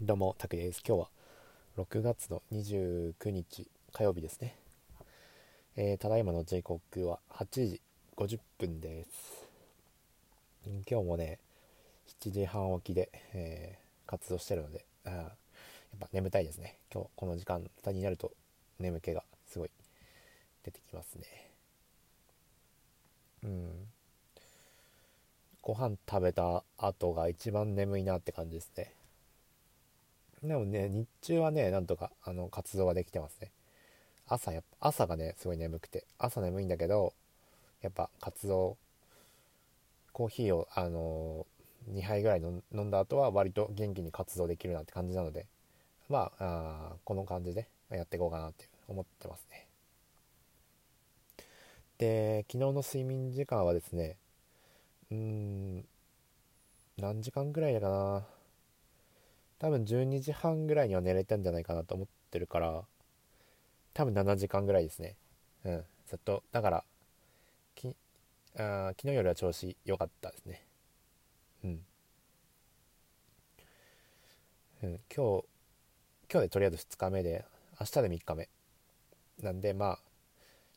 どうも、たくです。今日は6月の29日火曜日ですね。えー、ただいまの時刻は8時50分です。今日もね、7時半起きで、えー、活動してるので、あやっぱ眠たいですね。今日この時間帯になると眠気がすごい出てきますね。うん。ご飯食べた後が一番眠いなって感じですね。でもね、日中はね、なんとかあの活動ができてますね。朝やっぱ、朝がね、すごい眠くて、朝眠いんだけど、やっぱ活動、コーヒーを、あのー、2杯ぐらい飲んだ後は割と元気に活動できるなって感じなので、まあ、あこの感じでやっていこうかなって思ってますね。で、昨日の睡眠時間はですね、うーん、何時間ぐらいだかな。多分12時半ぐらいには寝れたんじゃないかなと思ってるから多分7時間ぐらいですね。うんずっと。だからきあ昨日よりは調子良かったですね。うん、うん、今日今日でとりあえず2日目で明日で3日目。なんでまあ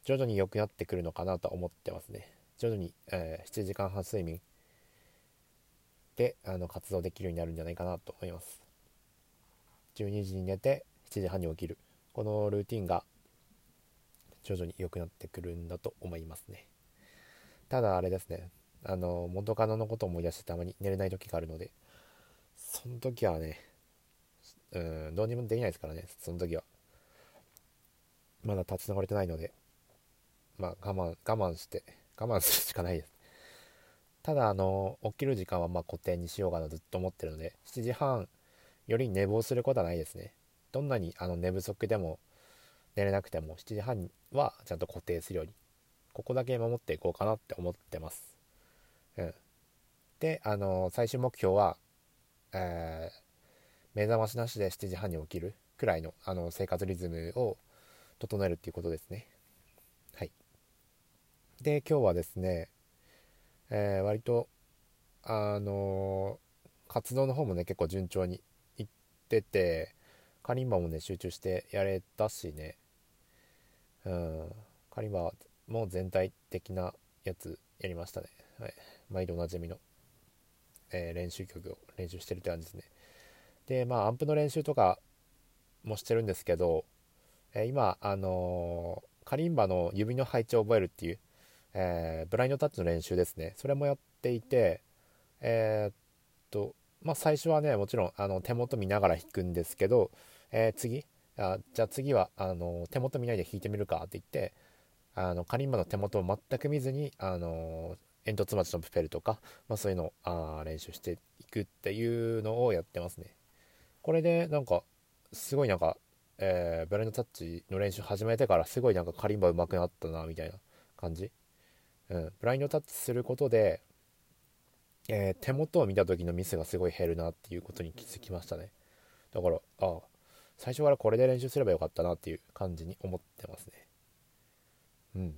徐々に良くなってくるのかなと思ってますね。徐々に、えー、7時間半睡眠であの活動できるようになるんじゃないかなと思います。12時に寝て7時半に起きる。このルーティンが徐々に良くなってくるんだと思いますね。ただあれですね。あの元カノのことを思い出してたまに寝れない時があるのでその時はねうんどうにもできないですからね。その時は。まだ立ち直れてないのでまあ我慢我慢して我慢するしかないです。ただあの起きる時間はま固定にしようかなずっと思ってるので7時半より寝坊することはないですね。どんなにあの寝不足でも寝れなくても7時半はちゃんと固定するようにここだけ守っていこうかなって思ってます。うん。であの最終目標は、えー、目覚ましなしで7時半に起きるくらいのあの生活リズムを整えるっていうことですね。はい。で今日はですね、えー、割とあの、活動の方もね結構順調にっててカリンバもね集中してやれたしね。うん。カリンバも全体的なやつやりましたね、はい、毎度おなじみの、えー、練習曲を練習してるって感じですね。でまあアンプの練習とかもしてるんですけど、えー、今あのー、カリンバの指の配置を覚えるっていう、えブラインドタッチの練習ですね。それもやっていてえっとまあ、最初はねもちろんあの手元見ながら弾くんですけど、えー、次あじゃあ次はあの手元見ないで弾いてみるかって言ってあのカリンバの手元を全く見ずにあの煙突町のプペルとか、まあ、そういうのをあ練習していくっていうのをやってますね。これでなんかすごいなんか、えー、ブラインドタッチの練習始めてからすごいなんかカリンバ上手くなったなみたいな感じ、うん、ブラインドタッチすることでえー、手元を見た時のミスがすごい減るなっていうことに気づきましたね。だからああ最初からこれで練習すればよかったなっていう感じに思ってますね。うん。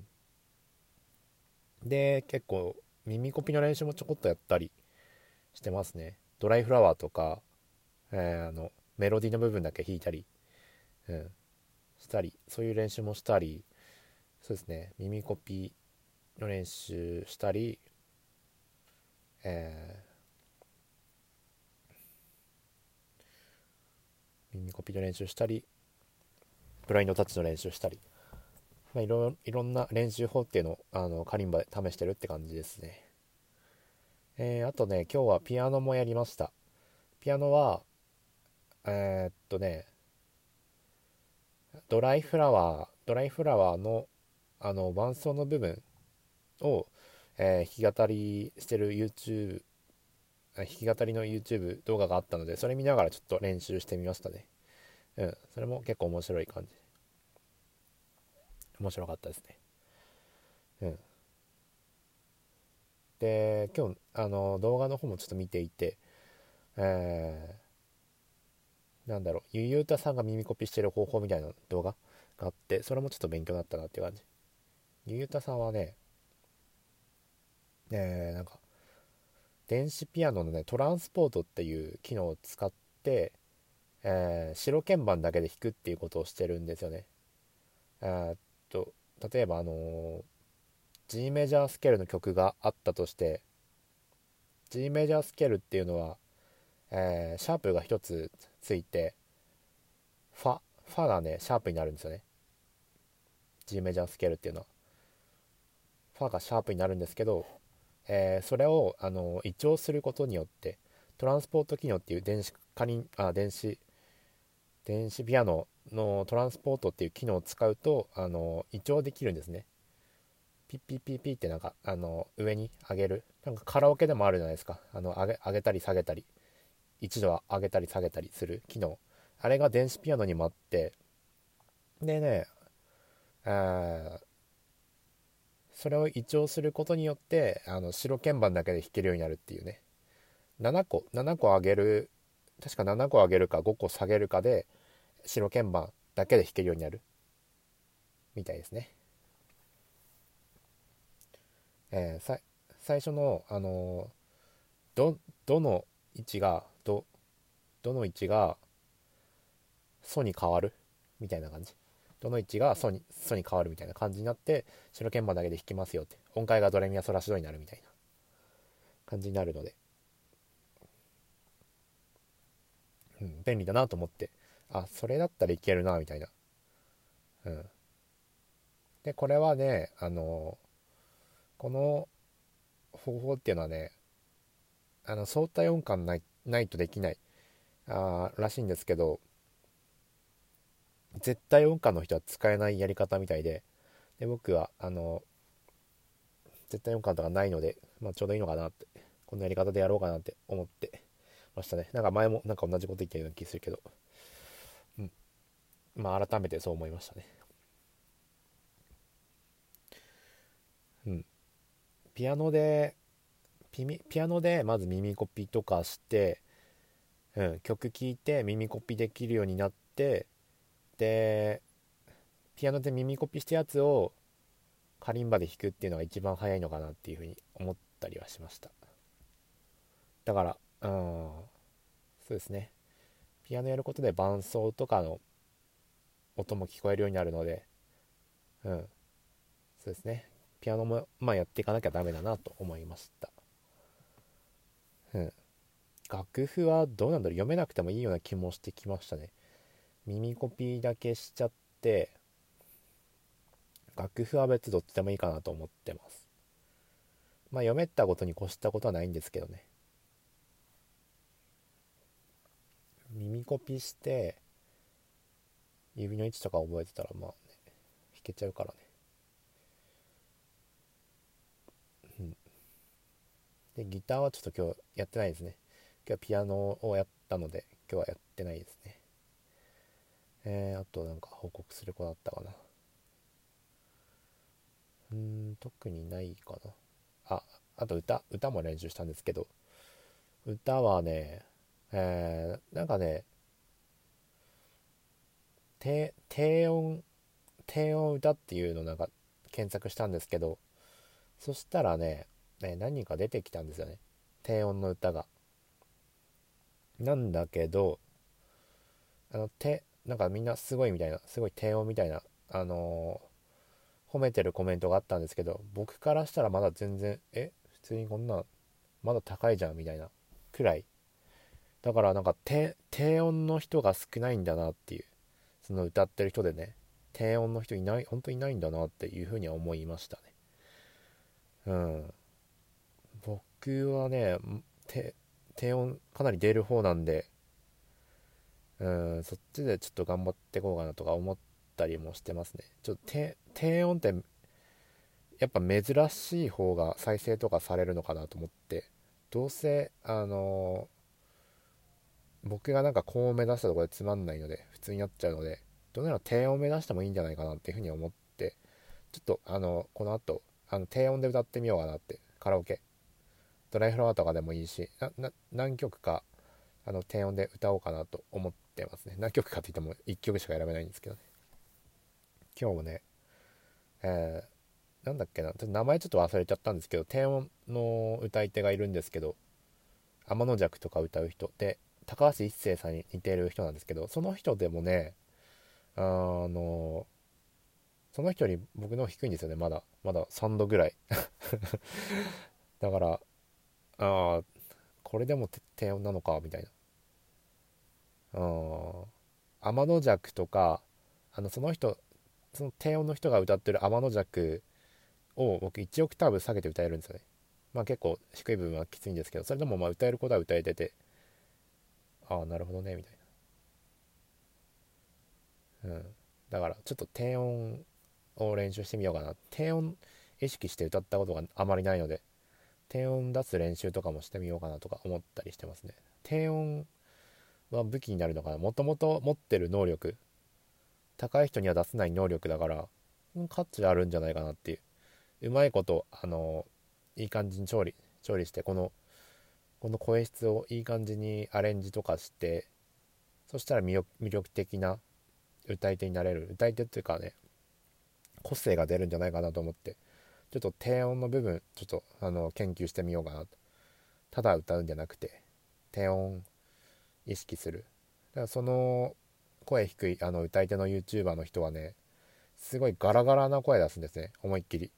で結構耳コピの練習もちょこっとやったりしてますね。ドライフラワーとか、えー、あのメロディーの部分だけ弾いたり、うん、したりそういう練習もしたりそうですね。耳コピの練習したりえー、耳コピの練習したりブラインドタッチの練習したり、まあ、いろいろんな練習法っていうのをあのカリンバで試してるって感じですね。えー、あとね今日はピアノもやりました。ピアノはえー、っとねドライフラワードライフラワーのあの伴奏の部分をえー、弾き語りしてる YouTube 弾き語りの YouTube 動画があったのでそれ見ながらちょっと練習してみましたね。うん。それも結構面白い感じ。面白かったですね。うん。で今日あの動画の方もちょっと見ていてえー、なんだろう。ゆゆうたさんが耳コピしてる方法みたいな動画があってそれもちょっと勉強になったなっていう感じ。ゆゆうたさんはねえー、なんか電子ピアノのねトランスポートっていう機能を使って、えー、白鍵盤だけで弾くっていうことをしてるんですよね。え、っと例えばあのー、G メジャースケールの曲があったとして G メジャースケールっていうのは、えー、シャープが1つついてファファがねシャープになるんですよね。G メジャースケールっていうのは。ファがシャープになるんですけど、えー、それをあの移調することによってトランスポート機能っていう電子仮あ電子電子ピアノのトランスポートっていう機能を使うとあの移調できるんですね。ピッピッピッピッってなんかあの上に上げるなんかカラオケでもあるじゃないですか。あの上げ上げたり下げたり一度は上げたり下げたりする機能。あれが電子ピアノにもあって。でねあそれを移調することによってあの白鍵盤だけで弾けるようになるっていうね。7個7個上げる確か7個上げるか5個下げるかで白鍵盤だけで弾けるようになる。みたいですね。えー、最初の、あのどどの位置がどどの位置がソに変わる？みたいな感じ。どの位置がソにソに変わるみたいな感じになって白鍵盤だけで弾きますよって。音階がドレミアソラシドになるみたいな。感じになるので、うん、便利だなと思って。あそれだったらいけるなみたいな。うん。でこれはねあのこの方法っていうのはねあの相対音感ないないとできないあらしいんですけど絶対音感の人は使えないやり方みたいでで僕はあの絶対音感とかないので、まあ、ちょうどいいのかなってこのやり方でやろうかなって思ってましたね。なんか前もなんか同じこと言ってるような気するけど。うん。まあ改めてそう思いましたね。うん。ピアノでピミピアノでまず耳コピとかして、うん、曲聴いて耳コピできるようになってでピアノで耳コピしたやつをカリンバで弾くっていうのが一番早いのかなっていうふうに思ったりはしました。だからうんそうですね。ピアノやることで伴奏とかの音も聞こえるようになるのでうんそうですね。ピアノもまあやっていかなきゃダメだなと思いました。うん。楽譜はどうなんだろう。読めなくてもいいような気もしてきましたね。耳コピーだけしちゃって楽譜は別どっちでもいいかなと思ってます。まあ読めたことに越したことはないんですけどね。耳コピーして指の位置とか覚えてたらまあね弾けちゃうからね。うん。でギターはちょっと今日やってないですね。今日はピアノをやったので今日はやってないですね。えー、あとなんか報告する子だったかな。うん特にないかな。ああと歌？歌も練習したんですけど。歌はねえー、なんかね低低音低音歌っていうのなんか検索したんですけどそしたらねね、何人か出てきたんですよね。低音の歌が。なんだけどあの手なんかみんなすごいみたいなすごい低音みたいなあのー、褒めてるコメントがあったんですけど僕からしたらまだ全然え普通にこんなまだ高いじゃんみたいなくらい。だからなんか低音の人が少ないんだなっていうその歌ってる人でね低音の人いない本当いないんだなっていうふうには思いましたね。うん。僕はね低音かなり出る方なんでうんそっちでちょっと頑張っていこうかなとか思ったりもしてますね。ちょっと低音ってやっぱ珍しい方が再生とかされるのかなと思って。どうせあのー、僕がなんか高音目指したところでつまんないので普通になっちゃうのでどうなら低音目指してもいいんじゃないかなっていうふうに思ってちょっとあのこの後あの低音で歌ってみようかなって。カラオケ。ドライフラワーとかでもいいし何曲かあの低音で歌おうかなと思ってますね。何曲かって言っても1曲しか選べないんですけどね。今日もねえー、なんだっけな。ちょっと名前ちょっと忘れちゃったんですけど低音の歌い手がいるんですけど天の弱とか歌う人。で高橋一生さんに似てる人なんですけどその人でもねあのその人より僕の低いんですよね。まだまだ3度ぐらい。だからああこれでも低音なのかみたいな。うん。天の弱とかあのその人その低音の人が歌ってる天の弱を僕1オクターブ下げて歌えるんですよね。まあ結構低い部分はきついんですけどそれでもまあ歌えることは歌えててああなるほどねみたいな。うん。だからちょっと低音を練習してみようかな。低音意識して歌ったことがあまりないので。低音出す練習とかもしてみようかなとか思ったりしてますね。低音は武器になるのかな。もともと持ってる能力高い人には出せない能力だから価値あるんじゃないかなっていう。うまいことあのいい感じに調理調理してこのこの声質をいい感じにアレンジとかしてそしたら魅力的な歌い手になれる。歌い手っていうかね個性が出るんじゃないかなと思って。ちょっと低音の部分ちょっとあの研究してみようかなと。ただ歌うんじゃなくて低音意識する。だからその声低いあの歌い手の YouTuber の人はねすごいガラガラな声出すんですね。思いっきり。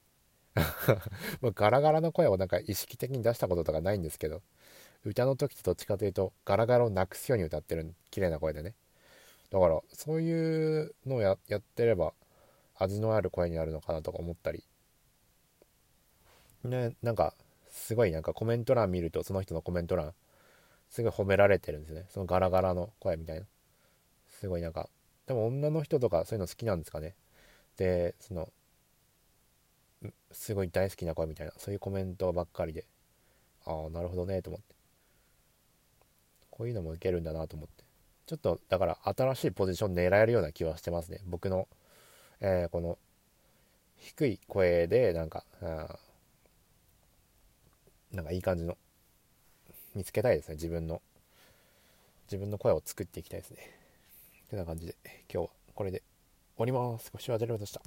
ガラガラの声をなんか意識的に出したこととかないんですけど歌の時とどっちかというとガラガラをなくすように歌ってる綺麗な声でね。だからそういうのをやってれば味のある声になるのかなとか思ったり。ねなんかすごいなんかコメント欄見るとその人のコメント欄すごい褒められてるんですね。そのガラガラの声みたいな。すごいなんかでも女の人とかそういうの好きなんですかね。でそのすごい大好きな声みたいなそういうコメントばっかりでああなるほどねと思って。こういうのもいけるんだなと思って。ちょっとだから新しいポジション狙えるような気はしてますね。僕の、えー、この低い声でなんかなんかいい感じの。見つけたいですね自分の。自分の声を作っていきたいですね。てな感じで今日はこれで終わります。ご視聴ありがとうございました。